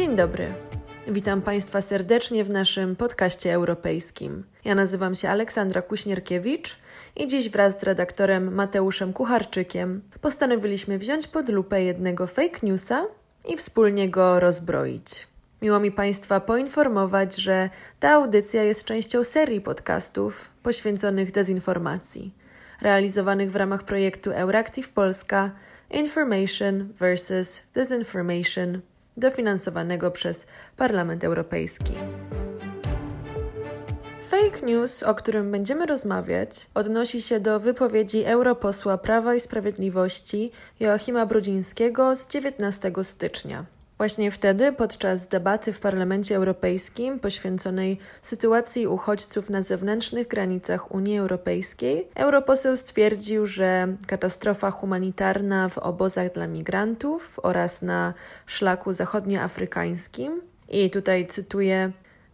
Dzień dobry. Witam Państwa serdecznie w naszym podcaście europejskim. Ja nazywam się Aleksandra Kuśnierkiewicz i dziś wraz z redaktorem Mateuszem Kucharczykiem postanowiliśmy wziąć pod lupę jednego fake newsa i wspólnie go rozbroić. Miło mi Państwa poinformować, że ta audycja jest częścią serii podcastów poświęconych dezinformacji, realizowanych w ramach projektu Euractiv Polska Information versus Disinformation, dofinansowanego przez Parlament Europejski. Fake news, o którym będziemy rozmawiać, odnosi się do wypowiedzi europosła Prawa i Sprawiedliwości Joachima Brudzińskiego z 19 stycznia. Właśnie wtedy, podczas debaty w Parlamencie Europejskim poświęconej sytuacji uchodźców na zewnętrznych granicach Unii Europejskiej, europoseł stwierdził, że katastrofa humanitarna w obozach dla migrantów oraz na szlaku zachodnioafrykańskim, i tutaj cytuję,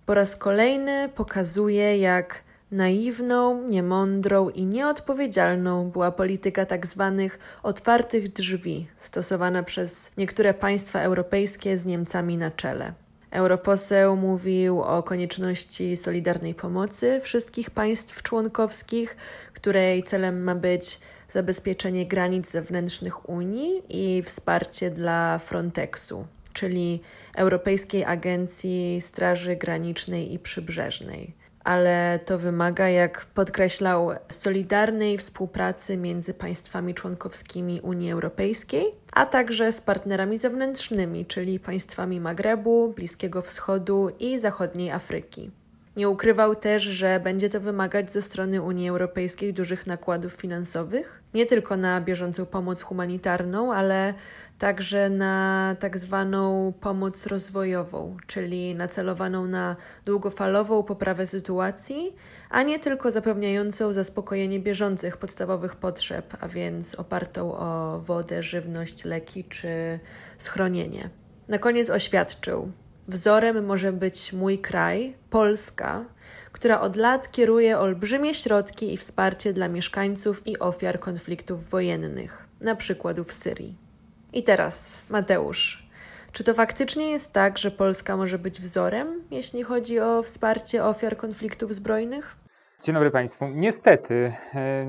po raz kolejny pokazuje, jak Naiwną, niemądrą i nieodpowiedzialną była polityka tzw. Tak otwartych drzwi, stosowana przez niektóre państwa europejskie z Niemcami na czele. Europoseł mówił o konieczności solidarnej pomocy wszystkich państw członkowskich, której celem ma być zabezpieczenie granic zewnętrznych Unii i wsparcie dla Frontexu, czyli Europejskiej Agencji Straży Granicznej i Przybrzeżnej ale to wymaga, jak podkreślał, solidarnej współpracy między państwami członkowskimi Unii Europejskiej, a także z partnerami zewnętrznymi, czyli państwami Magrebu, Bliskiego Wschodu i Zachodniej Afryki. Nie ukrywał też, że będzie to wymagać ze strony Unii Europejskiej dużych nakładów finansowych, nie tylko na bieżącą pomoc humanitarną, ale także na tak zwaną pomoc rozwojową, czyli nacelowaną na długofalową poprawę sytuacji, a nie tylko zapewniającą zaspokojenie bieżących podstawowych potrzeb, a więc opartą o wodę, żywność, leki czy schronienie. Na koniec oświadczył: Wzorem może być mój kraj, Polska, która od lat kieruje olbrzymie środki i wsparcie dla mieszkańców i ofiar konfliktów wojennych, na przykład w Syrii. I teraz, Mateusz, czy to faktycznie jest tak, że Polska może być wzorem, jeśli chodzi o wsparcie ofiar konfliktów zbrojnych? Dzień dobry Państwu. Niestety, e,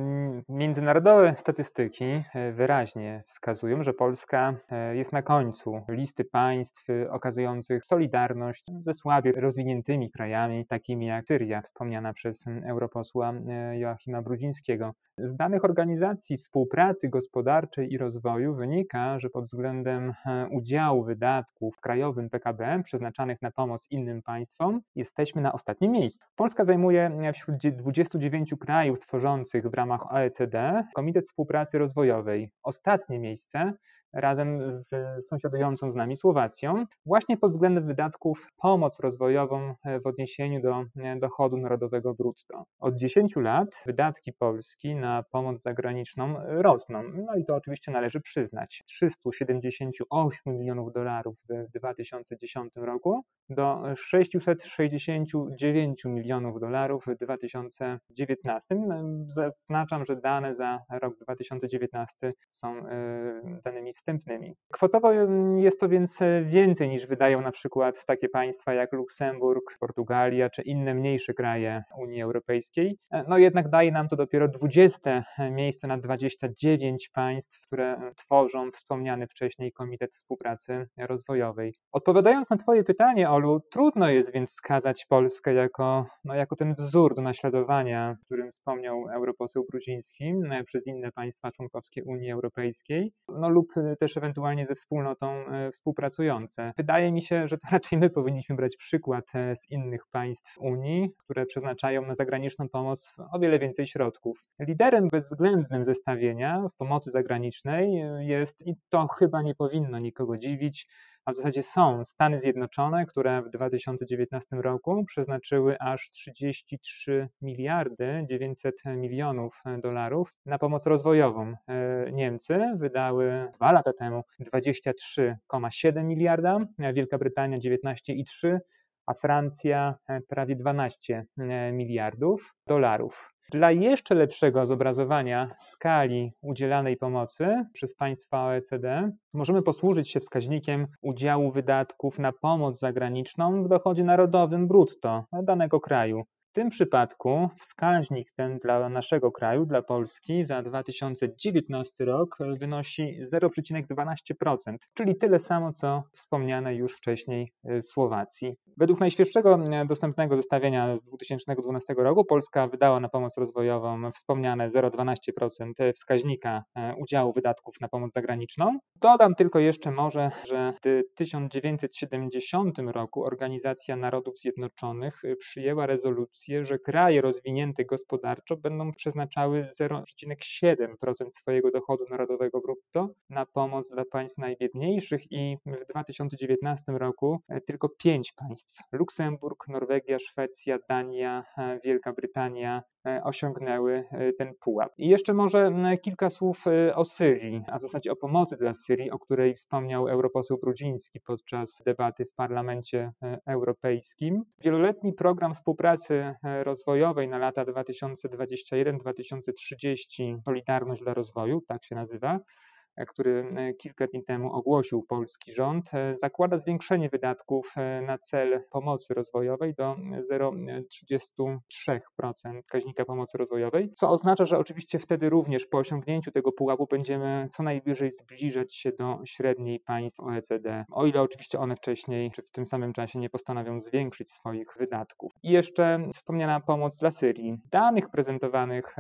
międzynarodowe statystyki e, wyraźnie wskazują, że Polska e, jest na końcu listy państw okazujących solidarność ze słabiej rozwiniętymi krajami, takimi jak Syria, wspomniana przez europosła Joachima Brudzińskiego. Z danych Organizacji Współpracy Gospodarczej i Rozwoju wynika, że pod względem udziału wydatków w krajowym PKB przeznaczanych na pomoc innym państwom jesteśmy na ostatnim miejscu. Polska zajmuje wśród 29 krajów tworzących w ramach OECD Komitet Współpracy Rozwojowej. Ostatnie miejsce razem z sąsiadującą z nami Słowacją, właśnie pod względem wydatków pomoc rozwojową e, w odniesieniu do e, dochodu narodowego brutto. Od 10 lat wydatki Polski na pomoc zagraniczną rosną. No i to oczywiście należy przyznać. 378 milionów dolarów w 2010 roku do 669 milionów dolarów w 2019. Zaznaczam, że dane za rok 2019 są e, danymi wstępnymi. Kwotowo jest to więc więcej niż wydają na przykład takie państwa jak Luksemburg, Portugalia czy inne mniejsze kraje Unii Europejskiej. No jednak daje nam to dopiero 20 miejsce na 29 państw, które tworzą wspomniany wcześniej Komitet Współpracy Rozwojowej. Odpowiadając na Twoje pytanie, Olu, trudno jest więc wskazać Polskę jako, no, jako ten wzór do naśladowania, o którym wspomniał europoseł Brudziński przez inne państwa członkowskie Unii Europejskiej, no lub też ewentualnie ze wspólnotą e, współpracujące. Wydaje mi się, że to raczej my powinniśmy brać przykład e, z innych państw Unii, które przeznaczają na zagraniczną pomoc o wiele więcej środków. Liderem bezwzględnym zestawienia w pomocy zagranicznej e, jest, i to chyba nie powinno nikogo dziwić, a w zasadzie są Stany Zjednoczone, które w 2019 roku przeznaczyły aż 33 miliardy 900 milionów dolarów na pomoc rozwojową. E, Niemcy wydały dwa lata temu 23,7 miliarda, Wielka Brytania 19,3 a Francja e, prawie 12 e, miliardów dolarów. Dla jeszcze lepszego zobrazowania skali udzielanej pomocy przez państwa OECD możemy posłużyć się wskaźnikiem udziału wydatków na pomoc zagraniczną w dochodzie narodowym brutto danego kraju tym przypadku wskaźnik ten dla naszego kraju, dla Polski za 2019 rok wynosi 0,12%, czyli tyle samo co wspomniane już wcześniej y, Słowacji. Według najświeższego y, dostępnego zestawienia z 2012 roku Polska wydała na pomoc rozwojową wspomniane 0,12% wskaźnika y, udziału wydatków na pomoc zagraniczną. Dodam tylko jeszcze może, że w 1970 roku Organizacja Narodów Zjednoczonych przyjęła rezolucję że kraje rozwinięte gospodarczo będą przeznaczały 0,7% swojego dochodu narodowego brutto na pomoc dla państw najbiedniejszych i w 2019 roku e, tylko pięć państw. Luksemburg, Norwegia, Szwecja, Dania, e, Wielka Brytania, osiągnęły e, ten pułap. I jeszcze może kilka słów e, o Syrii, a w zasadzie o pomocy dla Syrii, o której wspomniał europoseł Brudziński podczas debaty w Parlamencie Europejskim. Wieloletni program współpracy rozwojowej na lata 2021-2030 Solidarność dla rozwoju, tak się nazywa, który e, kilka dni temu ogłosił polski rząd, e, zakłada zwiększenie wydatków e, na cel pomocy rozwojowej do 0,33% wskaźnika pomocy rozwojowej, co oznacza, że oczywiście wtedy również po osiągnięciu tego pułapu będziemy co najwyżej zbliżać się do średniej państw OECD, o ile oczywiście one wcześniej czy w tym samym czasie nie postanowią zwiększyć swoich wydatków. I jeszcze wspomniana pomoc dla Syrii. Danych prezentowanych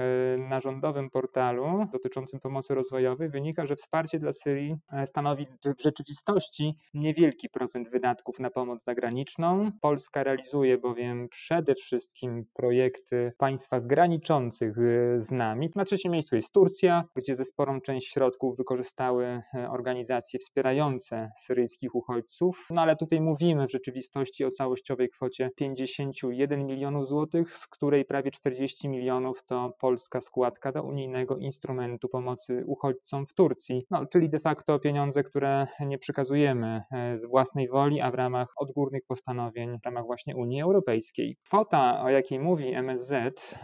na rządowym portalu dotyczącym pomocy rozwojowej wynika, że w wsparcie dla Syrii e, stanowi w rzeczywistości niewielki procent wydatków na pomoc zagraniczną. Polska realizuje bowiem przede wszystkim projekty w państwach graniczących e, z nami. Na trzecim miejscu jest Turcja, gdzie ze sporą część środków wykorzystały e, organizacje wspierające syryjskich uchodźców. No ale tutaj mówimy w rzeczywistości o całościowej kwocie 51 milionów złotych, z której prawie 40 milionów to polska składka do unijnego instrumentu pomocy uchodźcom w Turcji no, czyli de facto pieniądze, które nie przekazujemy e, z własnej woli, a w ramach odgórnych postanowień w ramach właśnie Unii Europejskiej. Kwota, o jakiej mówi MSZ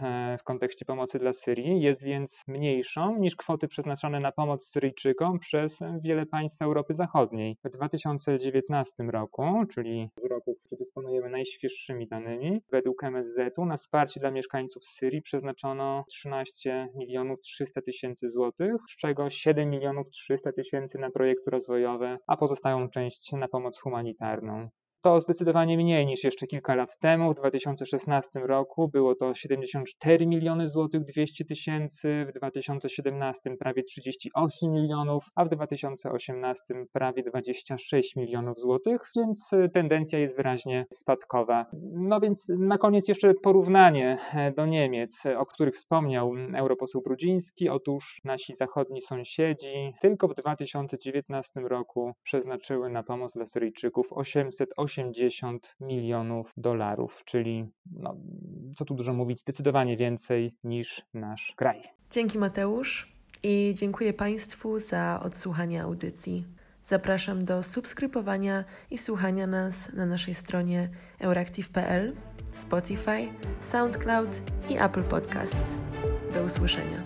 e, w kontekście pomocy dla Syrii, jest więc mniejszą niż kwoty przeznaczone na pomoc Syryjczykom przez wiele państw Europy Zachodniej. W 2019 roku, czyli z roku, w którym dysponujemy najświeższymi danymi, według MSZ-u na wsparcie dla mieszkańców Syrii przeznaczono 13 milionów 300 tysięcy złotych, z czego 7 milionów milionów 300 tysięcy na projekty rozwojowe, a pozostałą część na pomoc humanitarną. To zdecydowanie mniej niż jeszcze kilka lat temu. W 2016 roku było to 74 miliony złotych 200 tysięcy, w 2017 prawie 38 milionów, a w 2018 prawie 26 milionów złotych, więc tendencja jest wyraźnie spadkowa. No więc na koniec jeszcze porównanie do Niemiec, o których wspomniał europoseł Brudziński. Otóż nasi zachodni sąsiedzi tylko w 2019 roku przeznaczyły na pomoc dla Syryjczyków 808 80 milionów dolarów, czyli no, co tu dużo mówić, zdecydowanie więcej niż nasz kraj. Dzięki Mateusz i dziękuję Państwu za odsłuchanie audycji. Zapraszam do subskrybowania i słuchania nas na naszej stronie euractiv.pl, Spotify, SoundCloud i Apple Podcasts. Do usłyszenia.